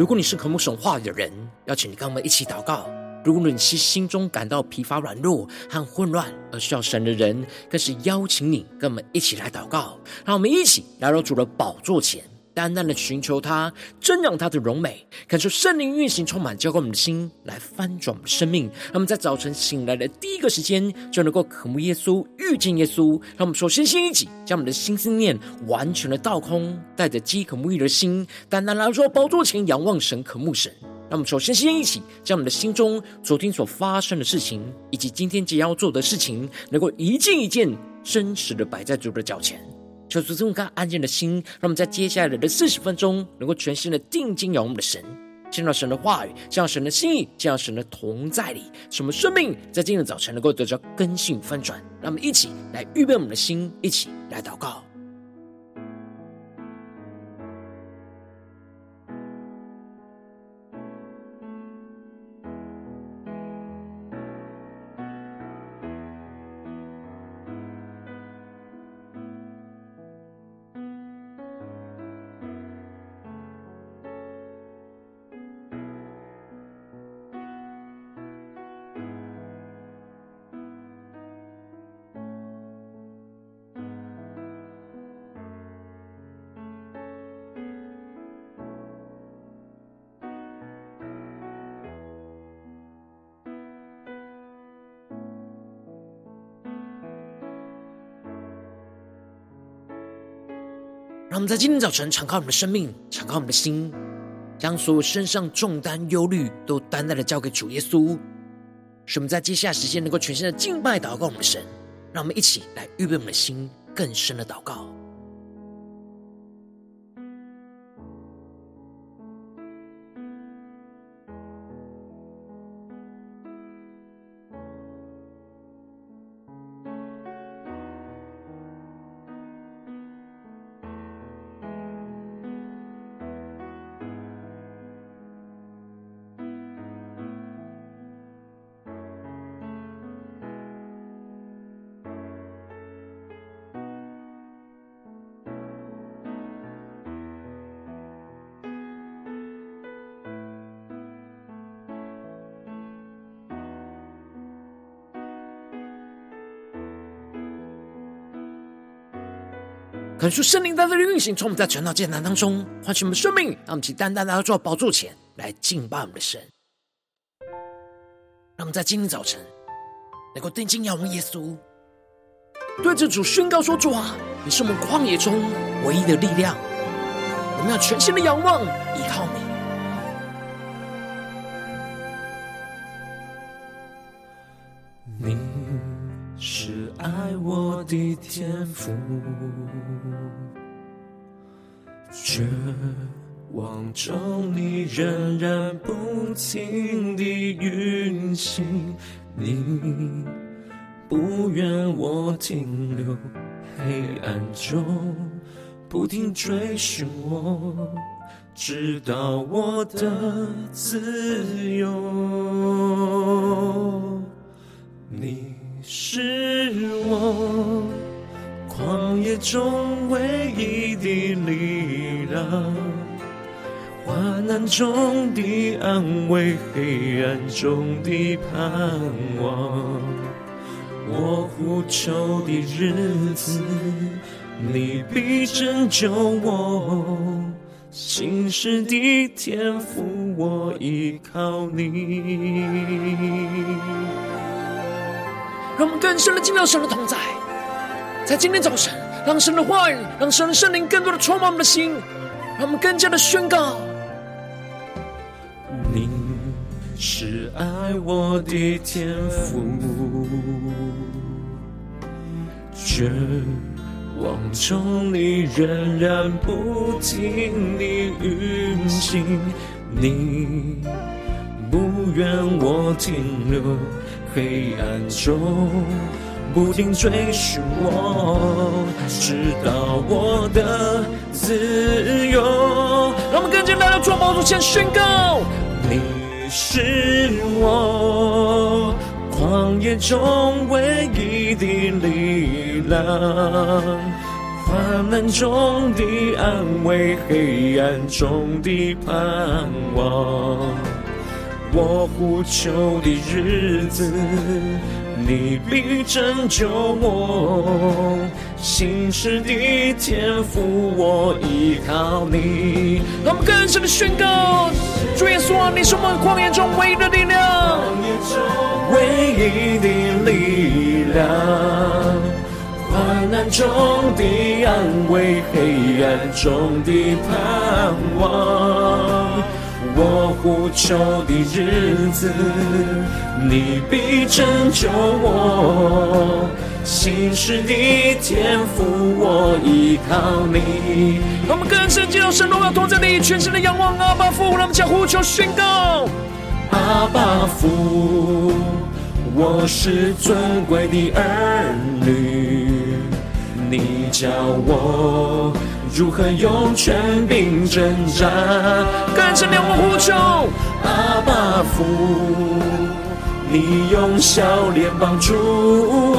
如果你是渴慕神话语的人，邀请你跟我们一起祷告；如果你是心中感到疲乏、软弱和混乱而需要神的人，更是邀请你跟我们一起来祷告。让我们一起来到主的宝座前。单单的寻求他，增长他的荣美，感受圣灵运行，充满浇灌我们的心，来翻转我们的生命。让我们在早晨醒来的第一个时间，就能够渴慕耶稣，遇见耶稣。让我们首先先一起，将我们的心思念完全的倒空，带着饥渴沐浴的心，单单来说宝座前仰望神，渴慕神。让我们首先先一起，将我们的心中昨天所发生的事情，以及今天即将要做的事情，能够一件一件真实的摆在主的脚前。求主赐我们安静的心，让我们在接下来的四十分钟，能够全心的定睛仰望我们的神，见到神的话语，见到神的心意，见到神的同在里，什么生命在今天的早晨能够得到更新翻转。让我们一起来预备我们的心，一起来祷告。让我们在今天早晨敞开我们的生命，敞开我们的心，将所有身上重担、忧虑都担待的交给主耶稣，使我们在接下来时间能够全心的敬拜、祷告我们的神。让我们一起来预备我们的心，更深的祷告。恳求圣灵在这里运行，从我们在传道艰难当中唤醒我们生命，让我们请单单来到宝座前来敬拜我们的神。让我们在今天早晨能够定睛仰望耶稣，对着主宣告说：“主啊，你是我们旷野中唯一的力量，我们要全心的仰望，依靠你。”天赋。绝望中，你仍然不停地运行，你不愿我停留黑暗中，不停追寻我，直到我的自由。你是我旷野中唯一的力量，患难中的安慰，黑暗中的盼望。我呼求的日子，你必拯救我。信实的天赋，我依靠你。让我们更深的进入到神的同在。在今天早晨，让神的话语，让神的圣灵更多的充满我们的心，让我们更加的宣告：你是爱我的天父，绝望中你仍然不停地运行，你不愿我停留黑暗中。不停追寻我，直到我的自由。让我们更加来到主宝座前宣告：你是我旷野中唯一的力量，患难中的安慰，黑暗中的盼望。我呼求的日子，你必拯救我。信实的天赋，我依靠你。让我们更深的宣告：主耶稣啊，你是我们旷野中唯一的力量，唯一的力量。患难中的安慰，黑暗中的盼望。我呼求的日子，你必拯救我。信实的天赋，我依靠你。让我们更深进入神荣耀同在里，全身的仰望阿爸父，让我们将呼求宣告：阿爸父，我是尊贵的儿女，你叫我。如何用权柄挣扎？更深仰望呼求，阿爸父，你用笑脸帮助我，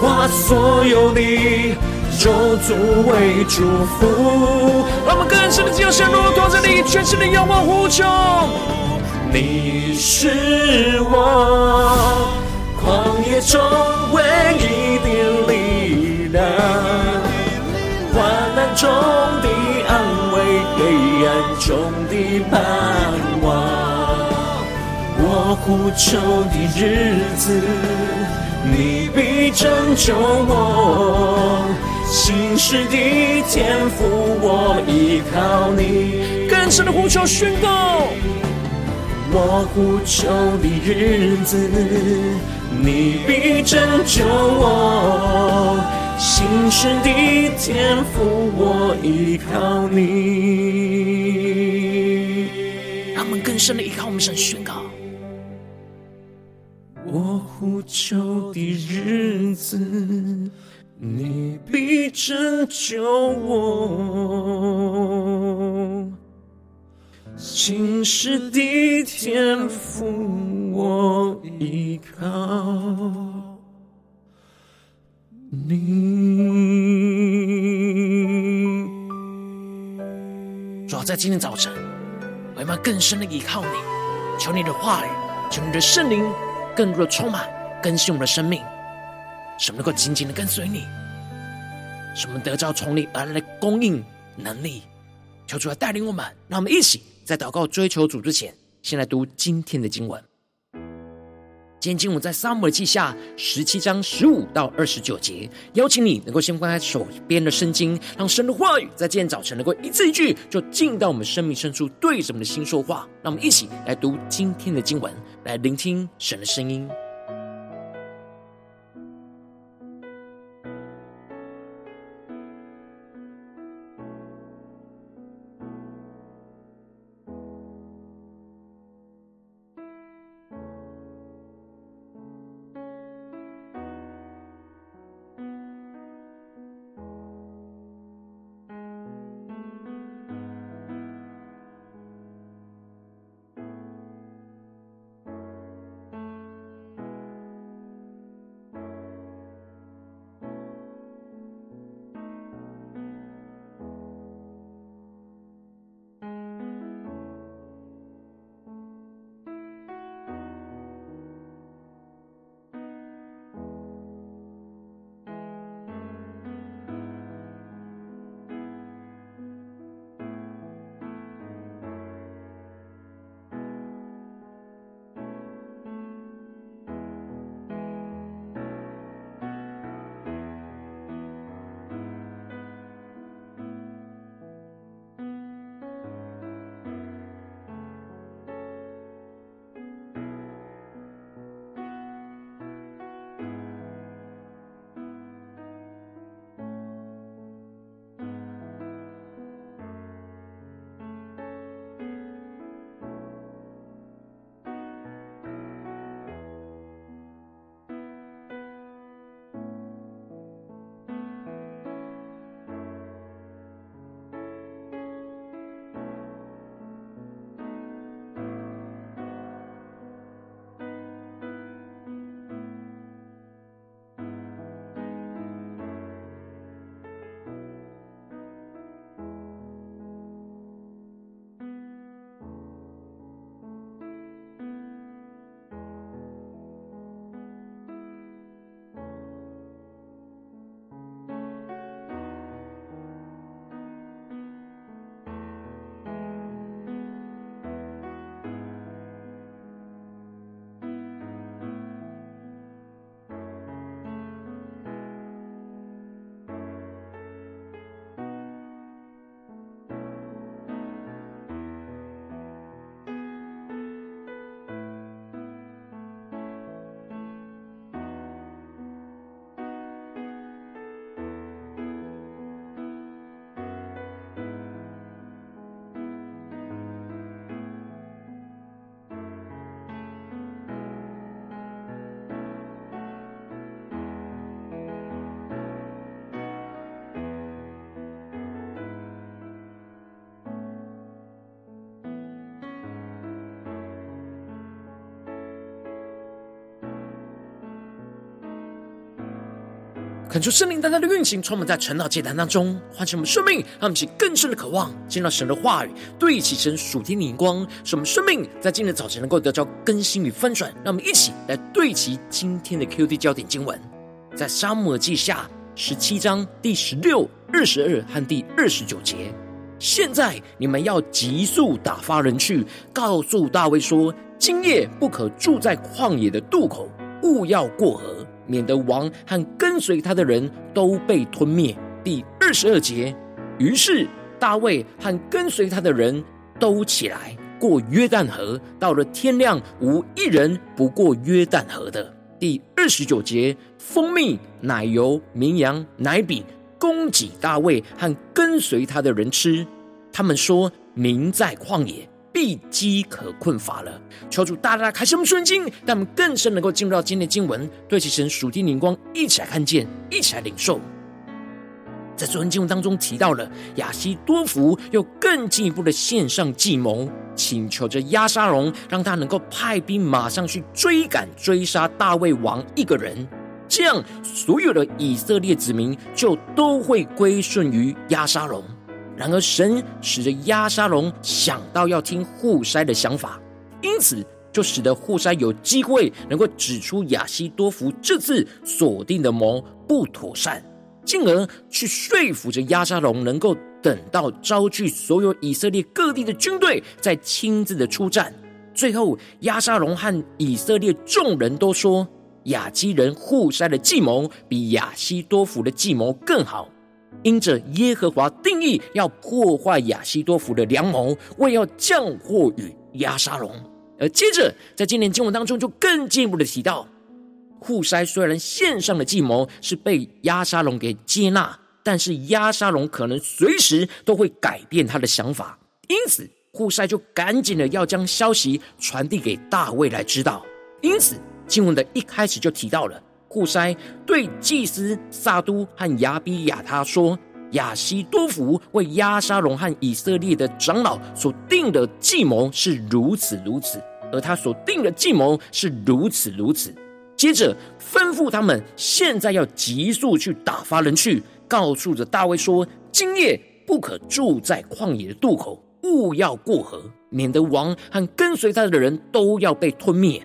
化所有的咒诅为祝福。让我们更深的进入神荣耀同在里，全心的仰望呼求。你是我旷野中唯一的力量。中的安慰，黑暗中的盼望。我呼求的日子，你必拯救我。信实的天赋，我依靠你。更深的呼求宣告。我呼求的日子，你必拯救我。信实的天赋，我依靠你。让我们更深的依靠我们神宣告。我呼求的日子，你必拯救我。信实的天赋，我依靠。你主要在今天早晨，我们要更深的依靠你，求你的话语，求你的圣灵更多的充满更新我们的生命，使我们能够紧紧的跟随你，使我们得着从你而来的供应能力。求主来带领我们，让我们一起在祷告追求主之前，先来读今天的经文。今天经文在撒母耳记下十七章十五到二十九节，邀请你能够先翻开手边的圣经，让神的话语在今天早晨能够一字一句就进到我们生命深处，对着我们的心说话。让我们一起来读今天的经文，来聆听神的声音。恳求圣灵单单的运行，充满在晨祷祭坛当中，唤醒我们生命，让我们起更深的渴望，见到神的话语，对齐神属天的眼光，使我们生命在今天早晨能够得到更新与翻转。让我们一起来对齐今天的 QD 焦点经文，在撒母耳记下十七章第十六、二十二和第二十九节。现在你们要急速打发人去，告诉大卫说：今夜不可住在旷野的渡口，勿要过河。免得王和跟随他的人都被吞灭。第二十二节，于是大卫和跟随他的人都起来过约旦河，到了天亮，无一人不过约旦河的。第二十九节，蜂蜜、奶油、绵羊、奶饼，供给大卫和跟随他的人吃。他们说：“民在旷野。”必饥渴困乏了，求主大大开启我们属灵经，让我们更深能够进入到今天的经文，对其神属地灵光，一起来看见，一起来领受。在昨天经文当中提到了亚西多福又更进一步的献上计谋，请求着押沙龙，让他能够派兵马上去追赶追杀大卫王一个人，这样所有的以色列子民就都会归顺于押沙龙。然而，神使得亚沙龙想到要听户筛的想法，因此就使得户筛有机会能够指出亚西多弗这次锁定的谋不妥善，进而去说服着亚沙龙能够等到招聚所有以色列各地的军队，再亲自的出战。最后，亚沙龙和以色列众人都说，亚基人户筛的计谋比亚西多弗的计谋更好。因着耶和华定义要破坏亚西多弗的良谋，为要降祸与亚沙龙。而接着在今年经文当中，就更进一步的提到，户筛虽然献上的计谋是被亚沙龙给接纳，但是亚沙龙可能随时都会改变他的想法，因此户筛就赶紧的要将消息传递给大卫来知道。因此经文的一开始就提到了。户筛对祭司撒督和亚比亚他说：“亚希多弗为押沙龙和以色列的长老所定的计谋是如此如此，而他所定的计谋是如此如此。”接着吩咐他们现在要急速去打发人去，告诉着大卫说：“今夜不可住在旷野的渡口，勿要过河，免得王和跟随他的人都要被吞灭。”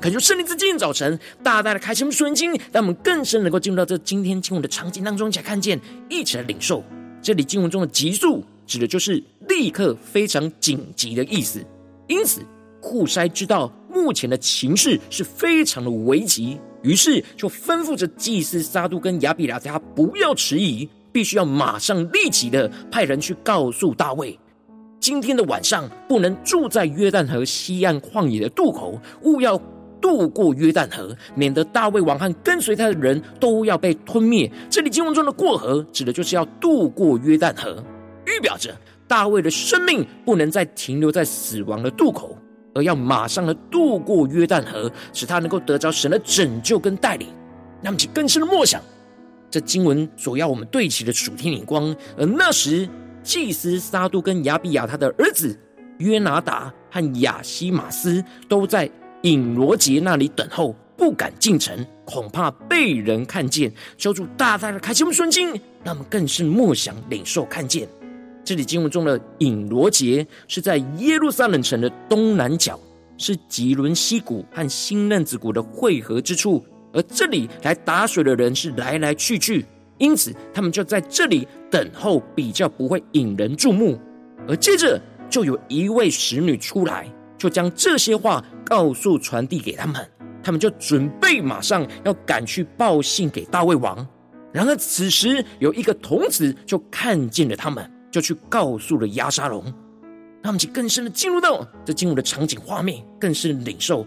恳求圣灵在今天早晨大大的开启我们属灵经，让我们更深能够进入到这今天经文的场景当中，一起来看见，一起来领受。这里经文中的“急速”指的就是立刻、非常紧急的意思。因此，户筛知道目前的情势是非常的危急，于是就吩咐着祭司撒督跟亚比拉他不要迟疑，必须要马上立即的派人去告诉大卫，今天的晚上不能住在约旦河西岸旷野的渡口，务要。渡过约旦河，免得大卫王和跟随他的人都要被吞灭。这里经文中的过河，指的就是要渡过约旦河，预表着大卫的生命不能再停留在死亡的渡口，而要马上的渡过约旦河，使他能够得着神的拯救跟带领。那么，其更深的默想，这经文所要我们对齐的属天眼光。而那时，祭司撒督跟亚比亚他的儿子约拿达和亚希玛斯都在。引罗结那里等候，不敢进城，恐怕被人看见。求主大大的开启我们属灵经，让我们更是默想领受看见。这里经文中的引罗结是在耶路撒冷城的东南角，是吉伦西谷和新嫩子谷的汇合之处。而这里来打水的人是来来去去，因此他们就在这里等候，比较不会引人注目。而接着就有一位使女出来。就将这些话告诉传递给他们，他们就准备马上要赶去报信给大卫王。然而此时有一个童子就看见了他们，就去告诉了押沙龙。他们就更深的进入到这进入的场景画面，更是领受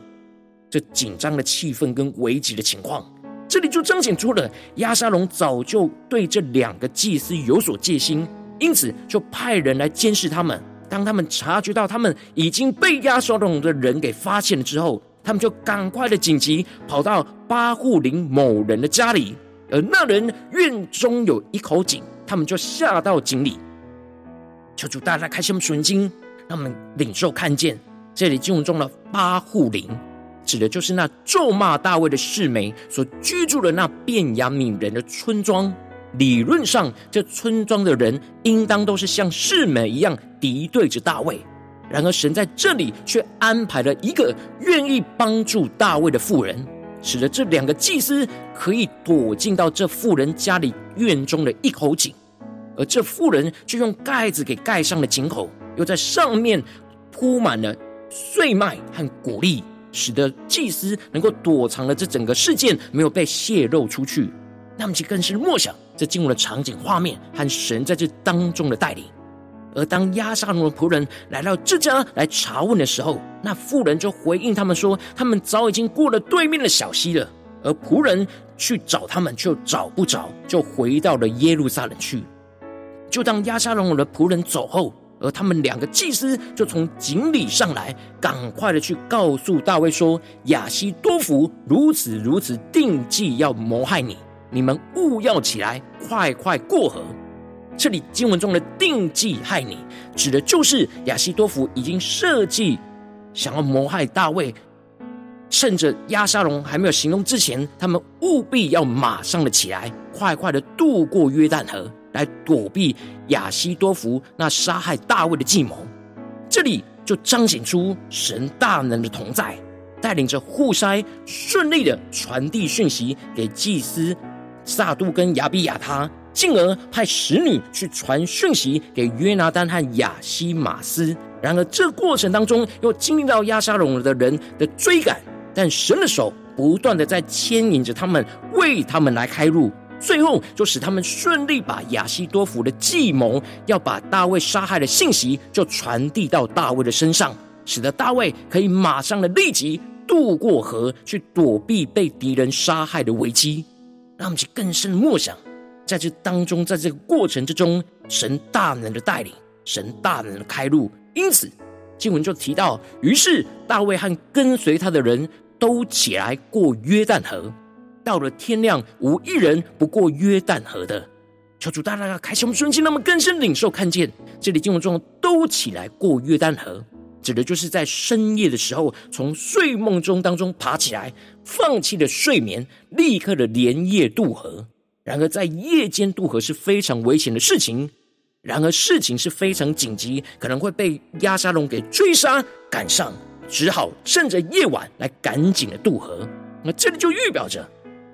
这紧张的气氛跟危急的情况。这里就彰显出了押沙龙早就对这两个祭司有所戒心，因此就派人来监视他们。当他们察觉到他们已经被押沙龙的人给发现了之后，他们就赶快的紧急跑到巴户林某人的家里，而那人院中有一口井，他们就下到井里。求主大大开启我们属灵经，让我们领受看见这里经文中的巴户林，指的就是那咒骂大卫的示每所居住的那便雅悯人的村庄。理论上，这村庄的人应当都是像示每一样敌对着大卫。然而，神在这里却安排了一个愿意帮助大卫的妇人，使得这两个祭司可以躲进到这妇人家里院中的一口井，而这妇人就用盖子给盖上了井口，又在上面铺满了碎麦和谷粒，使得祭司能够躲藏了这整个事件没有被泄露出去。那么，就更是默想这进入了场景画面和神在这当中的带领。而当押沙龙的仆人来到这家来查问的时候，那妇人就回应他们说：“他们早已经过了对面的小溪了。”而仆人去找他们，却找不着，就回到了耶路撒冷去。就当押沙龙的仆人走后，而他们两个祭司就从井里上来，赶快的去告诉大卫说：“亚西多弗如此如此定计要谋害你。”你们务要起来，快快过河。这里经文中的定计害你，指的就是亚西多弗已经设计想要谋害大卫，趁着押沙龙还没有行动之前，他们务必要马上的起来，快快的渡过约旦河，来躲避亚西多弗那杀害大卫的计谋。这里就彰显出神大能的同在，带领着户筛顺利的传递讯息给祭司。撒杜跟亚比亚他，进而派使女去传讯息给约拿单和亚希玛斯。然而，这过程当中又经历到押沙龙的人的追赶，但神的手不断的在牵引着他们，为他们来开路，最后就使他们顺利把亚希多弗的计谋要把大卫杀害的信息就传递到大卫的身上，使得大卫可以马上的立即渡过河，去躲避被敌人杀害的危机。让我们去更深的默想，在这当中，在这个过程之中，神大能的带领，神大能的开路。因此，经文就提到，于是大卫和跟随他的人都起来过约旦河。到了天亮，无一人不过约旦河的。求主大大开启我们顺心，让我们更深领受看见，这里经文中都起来过约旦河。指的就是在深夜的时候，从睡梦中当中爬起来，放弃了睡眠，立刻的连夜渡河。然而，在夜间渡河是非常危险的事情。然而，事情是非常紧急，可能会被亚沙龙给追杀赶上，只好趁着夜晚来赶紧的渡河。那这里就预表着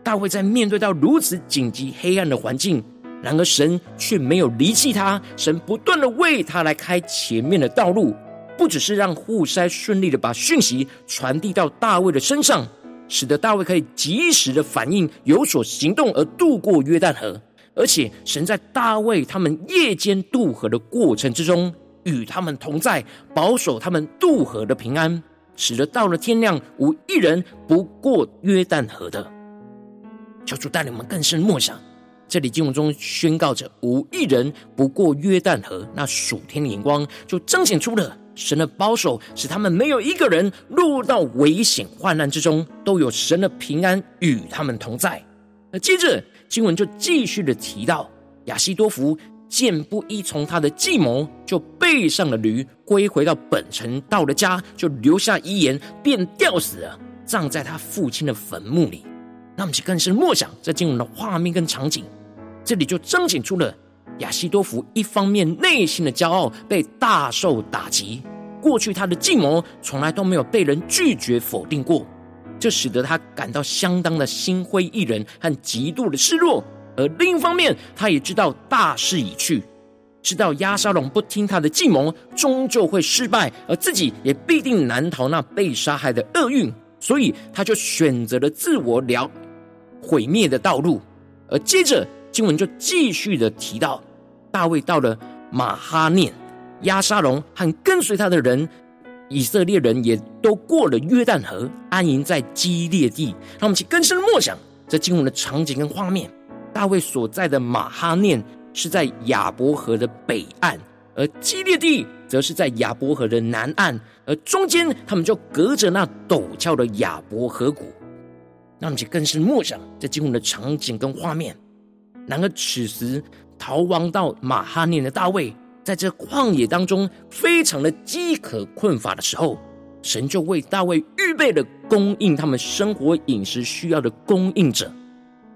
大卫在面对到如此紧急黑暗的环境，然而神却没有离弃他，神不断的为他来开前面的道路。不只是让户筛顺利的把讯息传递到大卫的身上，使得大卫可以及时的反应，有所行动而渡过约旦河，而且神在大卫他们夜间渡河的过程之中，与他们同在，保守他们渡河的平安，使得到了天亮，无一人不过约旦河的。求主带领我们更深默想，这里经文中宣告着无一人不过约旦河，那属天的眼光就彰显出了。神的保守使他们没有一个人落入到危险患难之中，都有神的平安与他们同在。那接着经文就继续的提到，亚希多弗见不依从他的计谋，就背上了驴，归回到本城。到了家，就留下遗言，便吊死了，葬在他父亲的坟墓里。那么，就更是默想这经文的画面跟场景，这里就彰显出了。亚西多福一方面内心的骄傲被大受打击，过去他的计谋从来都没有被人拒绝否定过，这使得他感到相当的心灰意冷和极度的失落。而另一方面，他也知道大势已去，知道押沙龙不听他的计谋，终究会失败，而自己也必定难逃那被杀害的厄运，所以他就选择了自我了毁灭的道路。而接着经文就继续的提到。大卫到了马哈念，亚沙龙和跟随他的人，以色列人也都过了约旦河，安营在基列地。让我们去更深默想这经文的场景跟画面。大卫所在的马哈念是在亚伯河的北岸，而基列地则是在亚伯河的南岸，而中间他们就隔着那陡峭的亚伯河谷。让我们去更深默想这经文的场景跟画面。然而此时。逃亡到马哈念的大卫，在这旷野当中非常的饥渴困乏的时候，神就为大卫预备了供应他们生活饮食需要的供应者。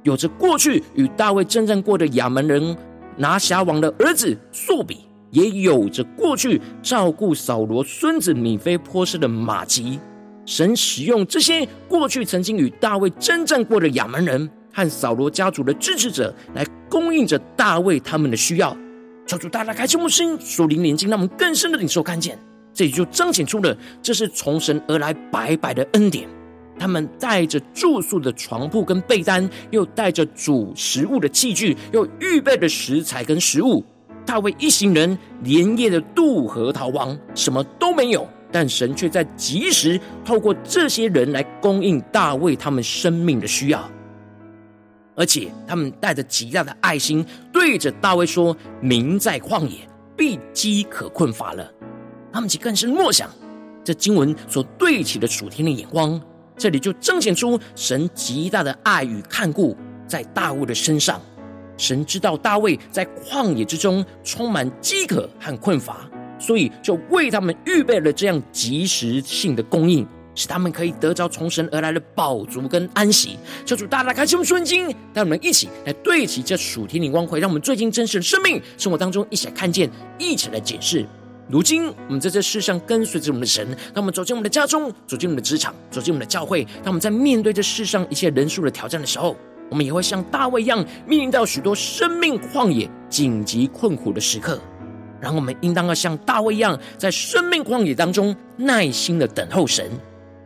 有着过去与大卫征战过的亚门人拿辖王的儿子朔比，也有着过去照顾扫罗孙子米非波斯的玛吉。神使用这些过去曾经与大卫征战过的亚门人和扫罗家族的支持者，来供应着大卫他们的需要。求主大大开启我们心，属灵眼睛，让我们更深的领受看见。这里就彰显出了这是从神而来白白的恩典。他们带着住宿的床铺跟被单，又带着煮食物的器具，又预备的食材跟食物。大卫一行人连夜的渡河逃亡，什么都没有，但神却在及时透过这些人来供应大卫他们生命的需要。而且他们带着极大的爱心，对着大卫说：“民在旷野，必饥渴困乏了。”他们就更是默想这经文所对齐的属天的眼光。这里就彰显出神极大的爱与看顾在大卫的身上。神知道大卫在旷野之中充满饥渴和困乏，所以就为他们预备了这样及时性的供应，使他们可以得着从神而来的宝足跟安息。求主大大开启我们顺经，带我们一起来对齐这属天的光辉，让我们最近真实的生命生活当中一起来看见，一起来解释。如今，我们在这世上跟随着我们的神，当我们走进我们的家中，走进我们的职场，走进我们的教会，当我们在面对这世上一切人数的挑战的时候，我们也会像大卫一样，面临到许多生命旷野、紧急困苦的时刻。然后，我们应当要像大卫一样，在生命旷野当中耐心的等候神。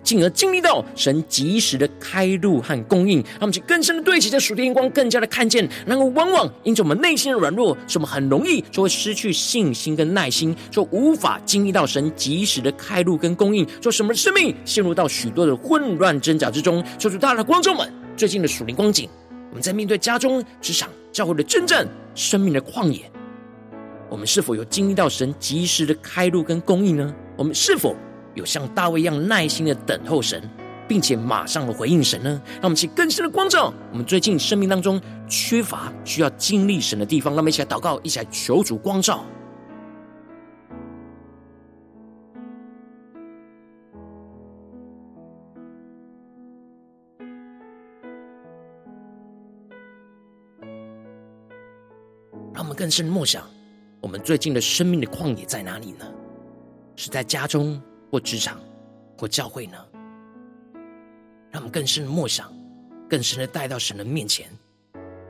进而经历到神及时的开路和供应，让我们去更深的对齐这属天眼光，更加的看见。然后往往因着我们内心的软弱，使我们很容易就会失去信心跟耐心，就无法经历到神及时的开路跟供应，就什么生命陷入到许多的混乱挣扎之中。求主大大的光照们，最近的属灵光景，我们在面对家中、职场、教会的真正、生命的旷野，我们是否有经历到神及时的开路跟供应呢？我们是否？有像大卫一样耐心的等候神，并且马上的回应神呢？让我们去更深的光照我们最近生命当中缺乏、需要经历神的地方。让我们一起来祷告，一起来求主光照。让我们更深默想，我们最近的生命的旷野在哪里呢？是在家中？或职场，或教会呢？让我们更深的默想，更深的带到神的面前，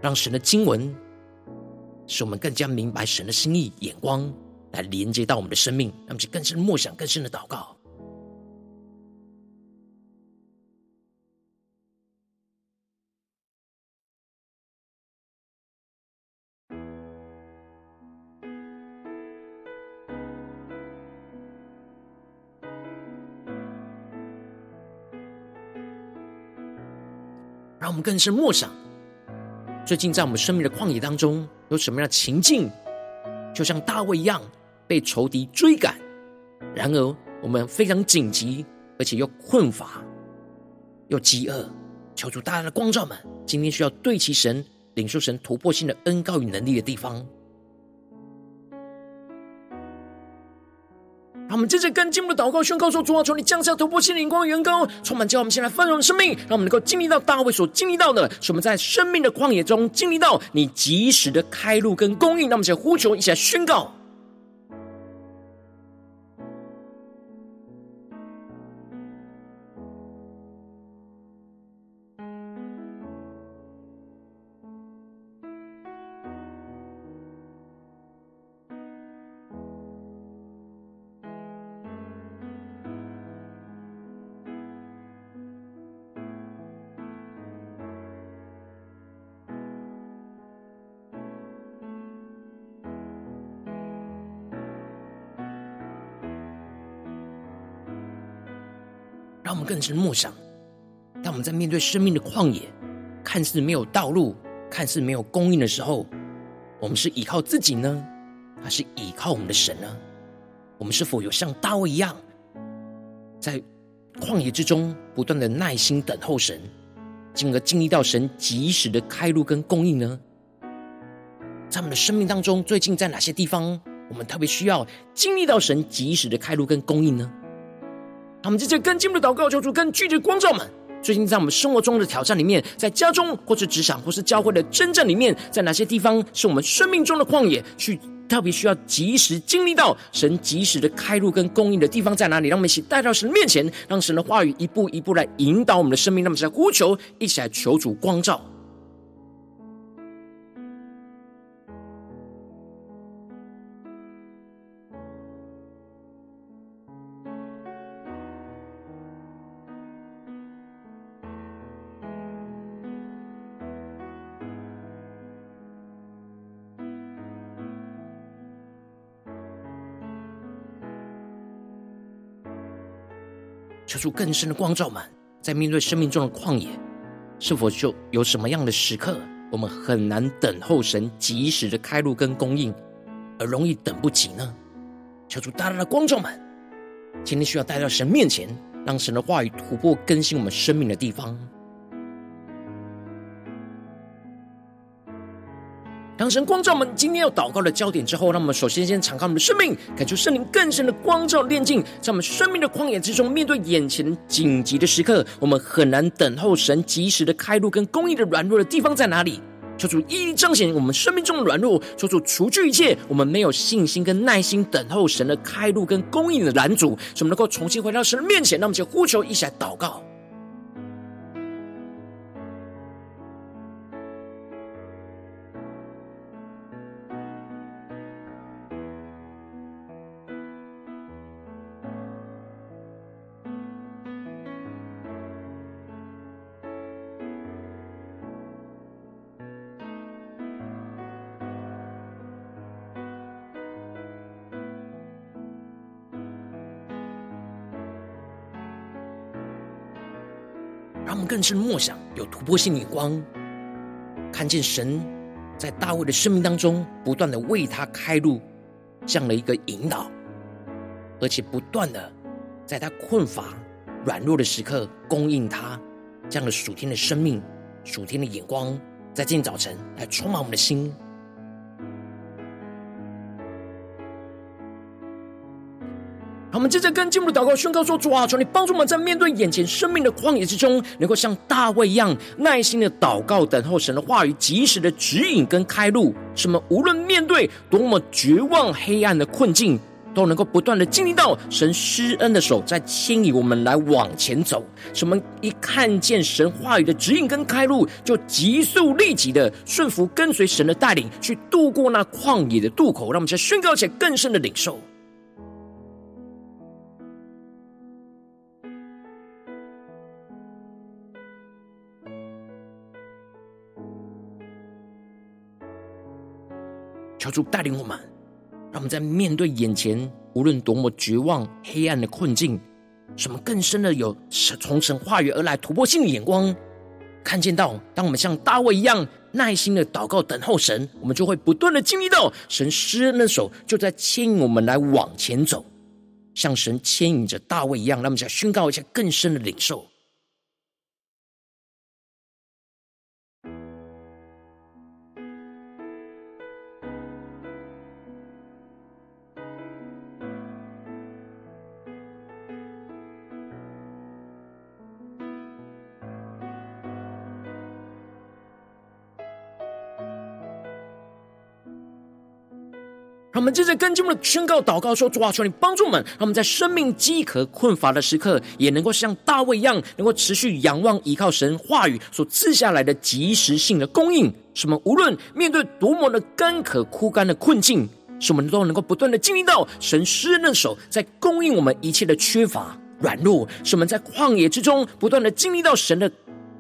让神的经文使我们更加明白神的心意、眼光，来连接到我们的生命，让我们去更深的默想、更深的祷告。更是默想，最近在我们生命的旷野当中，有什么样的情境，就像大卫一样被仇敌追赶，然而我们非常紧急，而且又困乏，又饥饿，求主大大的光照们，今天需要对齐神，领受神突破性的恩膏与能力的地方。我们接着跟进我们的祷告宣告说：“主啊，求你降下突破性的灵光、元膏，充满叫我们先来丰盛生命，让我们能够经历到大卫所经历到的，使我们在生命的旷野中经历到你及时的开路跟供应。那我们先呼求，一下宣告。”我们更深默想，当我们在面对生命的旷野，看似没有道路，看似没有供应的时候，我们是依靠自己呢，还是依靠我们的神呢？我们是否有像大卫一样，在旷野之中不断的耐心等候神，进而经历到神及时的开路跟供应呢？在我们的生命当中，最近在哪些地方，我们特别需要经历到神及时的开路跟供应呢？他们这些跟进步的祷告，求主更具体光照们。最近在我们生活中的挑战里面，在家中或是职场或是教会的征战里面，在哪些地方是我们生命中的旷野，去特别需要及时经历到神及时的开路跟供应的地方在哪里？让我们一起带到神面前，让神的话语一步一步来引导我们的生命。那么在呼求，一起来求主光照。求出更深的光照们，在面对生命中的旷野，是否就有什么样的时刻，我们很难等候神及时的开路跟供应，而容易等不及呢？求主大大的光照们，今天需要带到神面前，让神的话语突破更新我们生命的地方。当神光照我们今天要祷告的焦点之后，让我们首先先敞开我们的生命，感受圣灵更深的光照炼净，在我们生命的旷野之中，面对眼前紧急的时刻，我们很难等候神及时的开路跟供应的软弱的地方在哪里？求主一一彰显我们生命中的软弱，求主除去一切我们没有信心跟耐心等候神的开路跟供应的拦阻，使我们能够重新回到神的面前。那我们就呼求，一起来祷告。他们更是默想，有突破性的眼光，看见神在大卫的生命当中，不断的为他开路，这样的一个引导，而且不断的在他困乏、软弱的时刻供应他这样的属天的生命、属天的眼光，在今天早晨来充满我们的心。们接着跟进步的祷告宣告说：主啊，求你帮助我们在面对眼前生命的旷野之中，能够像大卫一样耐心的祷告，等候神的话语及时的指引跟开路。使我们无论面对多么绝望黑暗的困境，都能够不断的经历到神施恩的手在牵引我们来往前走。使我们一看见神话语的指引跟开路，就急速立即的顺服跟随神的带领，去度过那旷野的渡口。让我们再宣告起来更深的领受。求主带领我们，让我们在面对眼前无论多么绝望、黑暗的困境，什么更深的有从神话语而来突破性的眼光，看见到，当我们像大卫一样耐心的祷告等候神，我们就会不断的经历到神施恩的手就在牵引我们来往前走，像神牵引着大卫一样。让我们再宣告一下更深的领受。让我们接着跟进我们的宣告祷告说：主啊，求你帮助我们，让我们在生命饥渴困乏的时刻，也能够像大卫一样，能够持续仰望依靠神话语所赐下来的及时性的供应。使我们无论面对多么的干渴枯干的困境，使我们都能够不断的经历到神施恩的手在供应我们一切的缺乏软弱。使我们在旷野之中不断的经历到神的。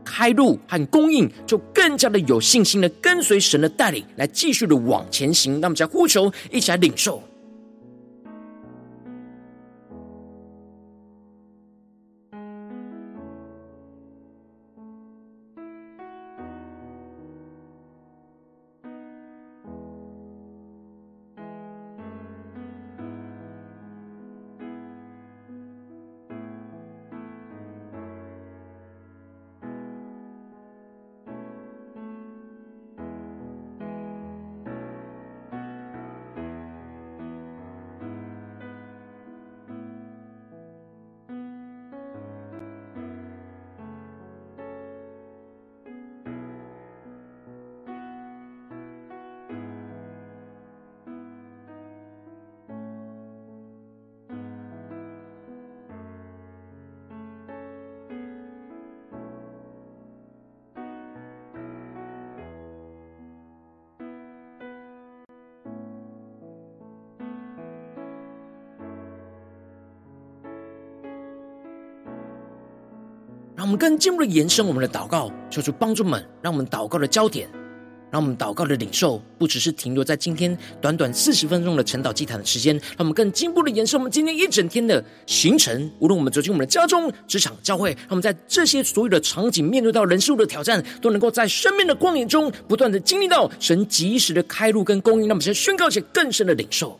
开路和供应，就更加的有信心的跟随神的带领，来继续的往前行。那我们再呼求，一起来领受。我们更进一步的延伸我们的祷告，求主帮助们，让我们祷告的焦点。让我们祷告的领受不只是停留在今天短短四十分钟的晨祷祭坛的时间，让我们更进一步的延伸我们今天一整天的行程。无论我们走进我们的家中、职场、教会，让我们在这些所有的场景面对到人事物的挑战，都能够在生命的光影中不断的经历到神及时的开路跟供应。让我们先宣告一些更深的领受。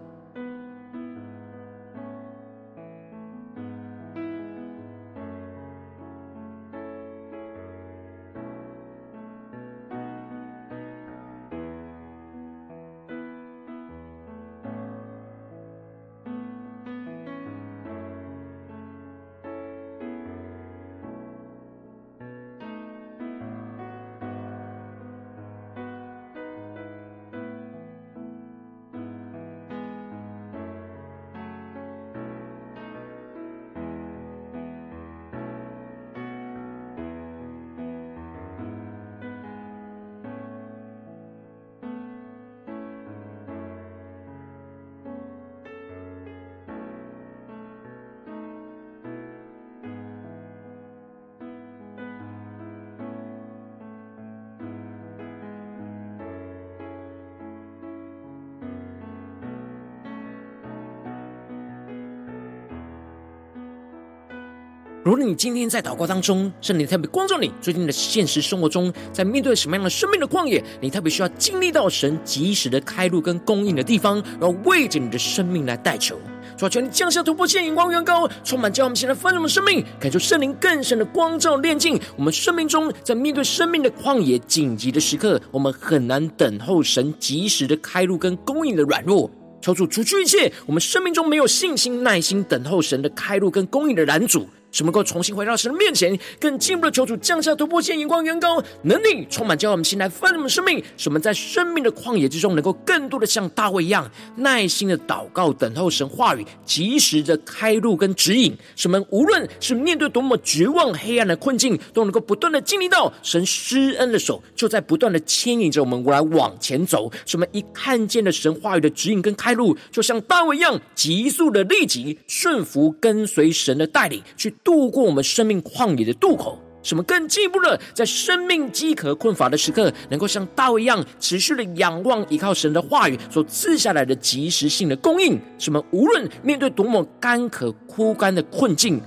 如果你今天在祷告当中，圣灵特别光照你，最近的现实生活中，在面对什么样的生命的旷野，你特别需要经历到神及时的开路跟供应的地方，然后为着你的生命来代求，主啊，求你降下突破线，眼光远高，充满叫我们现在丰盛的生命，感受圣灵更深的光照炼净我们生命中，在面对生命的旷野紧急的时刻，我们很难等候神及时的开路跟供应的软弱，求主除去一切我们生命中没有信心、耐心等候神的开路跟供应的拦阻。使我们能够重新回到神的面前，更进一步的求主降下突破线，眼光远高，能力充满，叫我们心来翻我们生命，使我们在生命的旷野之中，能够更多的像大卫一样，耐心的祷告，等候神话语及时的开路跟指引。使我们无论是面对多么绝望黑暗的困境，都能够不断的经历到神施恩的手，就在不断的牵引着我们来往前走。使我们一看见了神话语的指引跟开路，就像大卫一样，急速的立即顺服跟随神的带领去。度过我们生命旷野的渡口，什么更进一步的在生命饥渴困乏的时刻，能够像大卫一样持续的仰望依靠神的话语所赐下来的及时性的供应，什么无论面对多么干渴枯干的困境，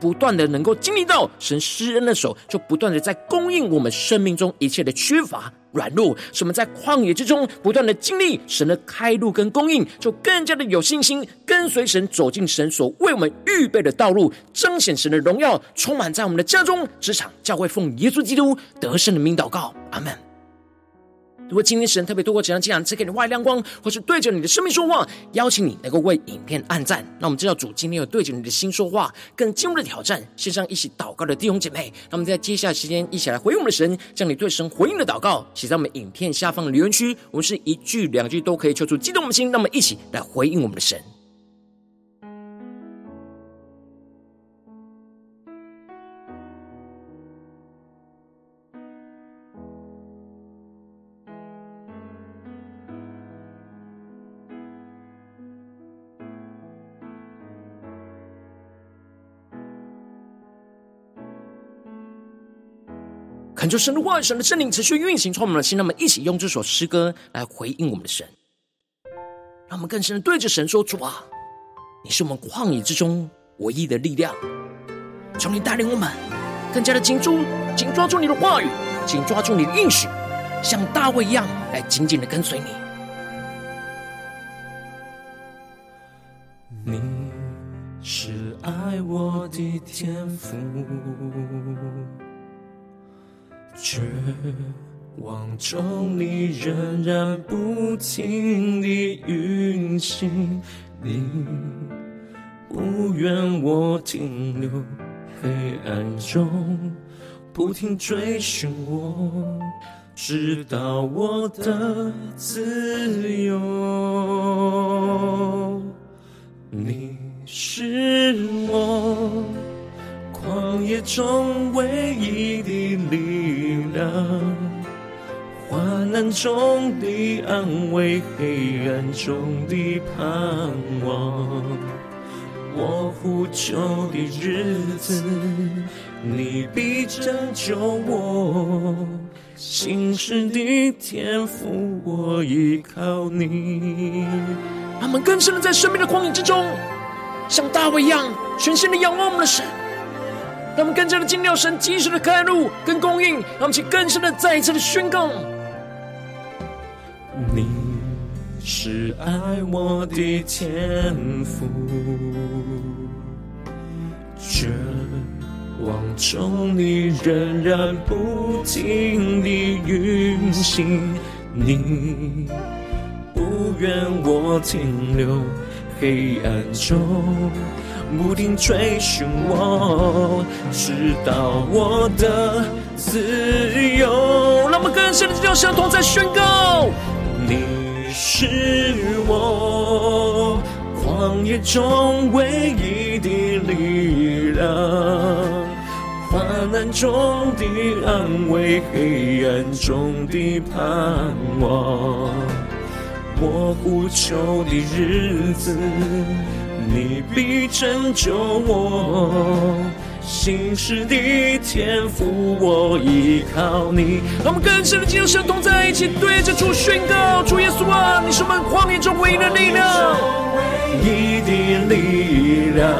不断的能够经历到神施恩的手，就不断的在供应我们生命中一切的缺乏。软弱，使我们在旷野之中不断的经历神的开路跟供应，就更加的有信心跟随神走进神所为我们预备的道路，彰显神的荣耀，充满在我们的家中、职场、教会，奉耶稣基督得胜的名祷告，阿门。如果今天神特别透过这样经文赐给你外亮光，或是对着你的生命说话，邀请你能够为影片按赞。那我们知道主今天有对着你的心说话，更进入的挑战，线上一起祷告的弟兄姐妹。那么在接下来时间一起来回应我们的神，将你对神回应的祷告写在我们影片下方的留言区。我们是一句两句都可以求出激动我们的心，那么一起来回应我们的神。恳求神的话语，神的圣灵持续运行，充满我们的心。让我们一起用这首诗歌来回应我们的神，让我们更深的对着神说：“主啊，你是我们旷野之中唯一的力量，求你带领我们更加的紧住、紧抓住你的话语，紧抓住你的应许，像大卫一样来紧紧的跟随你。你是爱我的天父，绝望中你仍然不停地运行，你不愿我停留黑暗中，不停追寻我，直到我的自由。你是我旷野中唯一的力量，患难中的安慰，黑暗中的盼望。我呼求的日子，你必拯救我；信实的天赋，我依靠你。他们更深的在生命的旷野之中，像大卫一样，全心的仰望我们的神。让我们更加的经历神及时的开路跟供应，让我们去更深的再一次的宣告：你是爱我的天赋，绝望中你仍然不停地运行，你。不愿我停留黑暗中，不停追寻我，直到我的自由。让我们更深的叫相同，在宣告：你是我旷野中唯一的力量，患难中的安慰，黑暗中的盼望。我呼求的日子，你必拯救我；信实的天赋，我依靠你。让我们更深的进入神同在一起，对着主宣告：主耶稣啊，你。是我们旷野中唯一的力量，唯一的力量，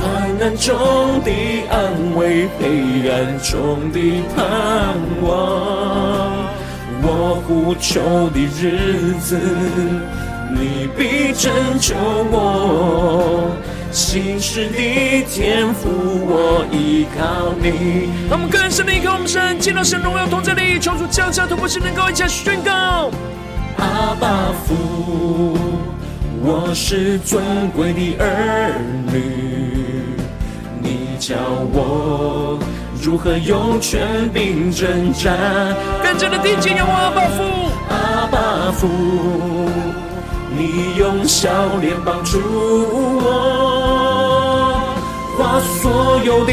患难中的安慰，黑暗中的盼望。我呼求的日子，你必拯救我；信实的天赋，我依靠你。让我们更深的依靠我们神，见到神荣耀同在里，求主降下突破性能够一起宣告：阿爸父，我是尊贵的儿女，你教我。如何用权柄征战？更加的定睛仰望阿爸父，阿爸父，你用笑脸帮助我，把所有的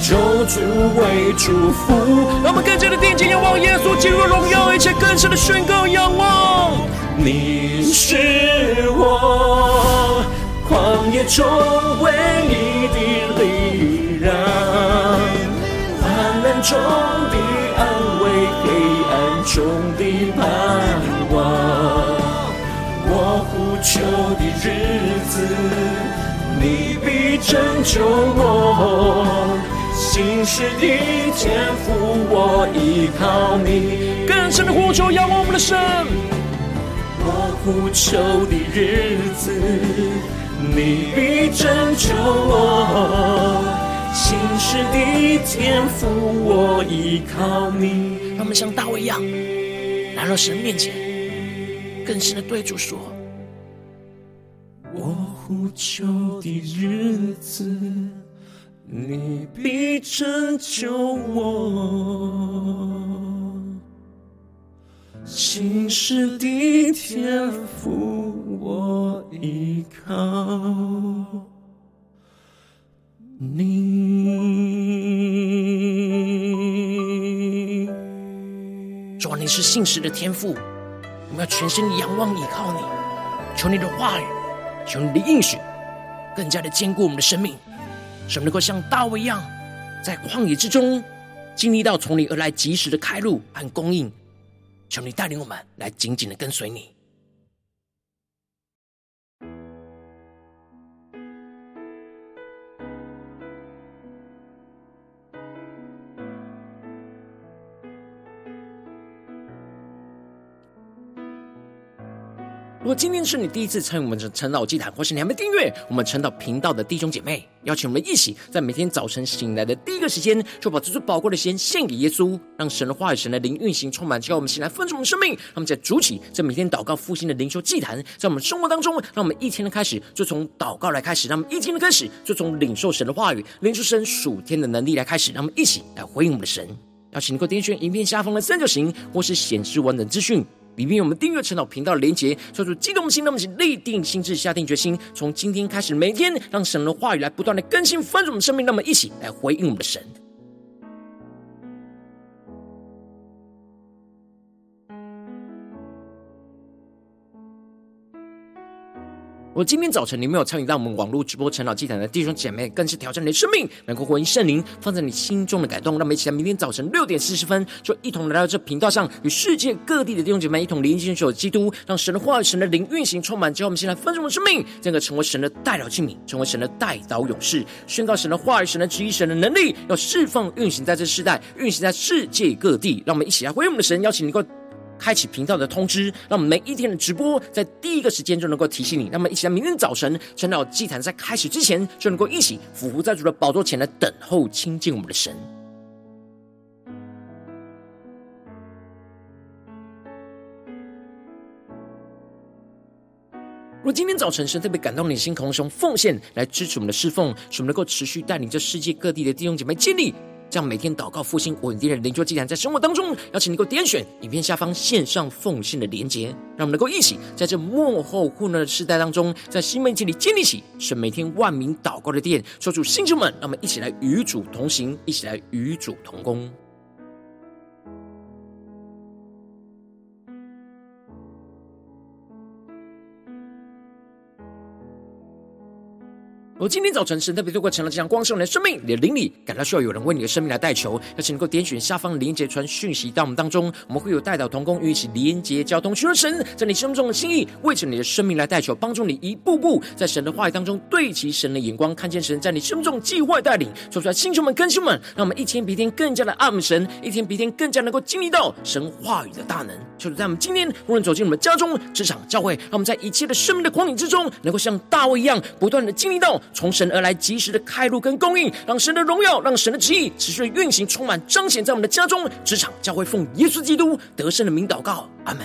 救主为祝福。让我们更加的定睛仰望耶稣，进入荣耀，一切更深的宣告仰望。你是我旷野中唯一的力量。中的安慰，黑暗中的盼望。求的日子，你必拯救我。信实的天父，我依靠你。更深的呼求，仰望我们的神。我呼求的日子，你必拯救我。信实的天父，我依靠你。让我们像大卫一样来到神面前，更深的对主说：我呼求的日子，你必拯救我。信实的天父，我依靠。你，主，你是信实的天父，我们要全心仰望依靠你，求你的话语，求你的应许，更加的坚固我们的生命，使我们能够像大卫一样，在旷野之中经历到从你而来及时的开路和供应，求你带领我们来紧紧的跟随你。如果今天是你第一次参与我们的晨祷祭坛，或是你还没订阅我们晨祷频道的弟兄姐妹，邀请我们一起在每天早晨醒来的第一个时间，就把这最宝贵的时间献给耶稣，让神的话语、神的灵运行充满，叫我们醒来分盛我们生命。那么在主起，在每天祷告复兴的灵修祭坛，在我们生活当中，让我们一天的开始就从祷告来开始，让我们一天的开始就从领受神的话语、领受神属天的能力来开始，让我们一起来回应我们的神。邀请你给我点选影片下方的三角形，或是显示完整资讯。里面有我们订阅陈老频道的连结，说出激动的心，那么立定心智，下定决心，从今天开始，每天让神的话语来不断的更新翻转我们生命，那么一起来回应我们的神。我今天早晨你没有参与到我们网络直播晨祷祭坛的弟兄姐妹，更是挑战你的生命，能够回应圣灵放在你心中的感动。让我们一起来，明天早晨六点四十分，就一同来到这频道上，与世界各地的弟兄姐妹一同连接、守基督，让神的话语、神的灵运行充满。之后，我们先来分盛我们生命，这个成为神的代祷器皿，成为神的代祷勇士，宣告神的话语、神的旨意、神的能力，要释放运行在这世代，运行在世界各地。让我们一起来回应我们的神，邀请你能够。开启频道的通知，让我们每一天的直播在第一个时间就能够提醒你。那么，一起在明天早晨晨祷祭坛在开始之前，就能够一起俯伏在主的宝座前来等候亲近我们的神。如果今天早晨神特别感动你的心，同时用奉献来支持我们的侍奉，使我们能够持续带领这世界各地的弟兄姐妹建立。这样每天祷告复兴稳定的灵修祭坛，在生活当中，邀请你能够点选影片下方线上奉献的连结，让我们能够一起在这幕后混乱的时代当中，在新媒体里建立起是每天万名祷告的殿，说出弟兄们，让我们一起来与主同行，一起来与主同工。我今天早晨，神特别透过成了这样光，圣灵的生命，你的灵里感到需要有人为你的生命来代求，邀请能够点选下方连结传讯息到我们当中，我们会有代祷同工与一起连结交通，寻求神在你生命中的心意，为着你的生命来代求，帮助你一步步在神的话语当中对齐神的眼光，看见神在你生命中计划带领，说出来，弟兄们、更新们，让我们一天比一天更加的爱慕神，一天比一天更加能够经历到神话语的大能。就是在我们今天无论走进我们家中、职场、教会，让我们在一切的生命的光景之中，能够像大卫一样，不断的经历到。从神而来，及时的开路跟供应，让神的荣耀，让神的旨意持续运行，充满彰显在我们的家中、职场、教会，奉耶稣基督得胜的名祷告，阿门。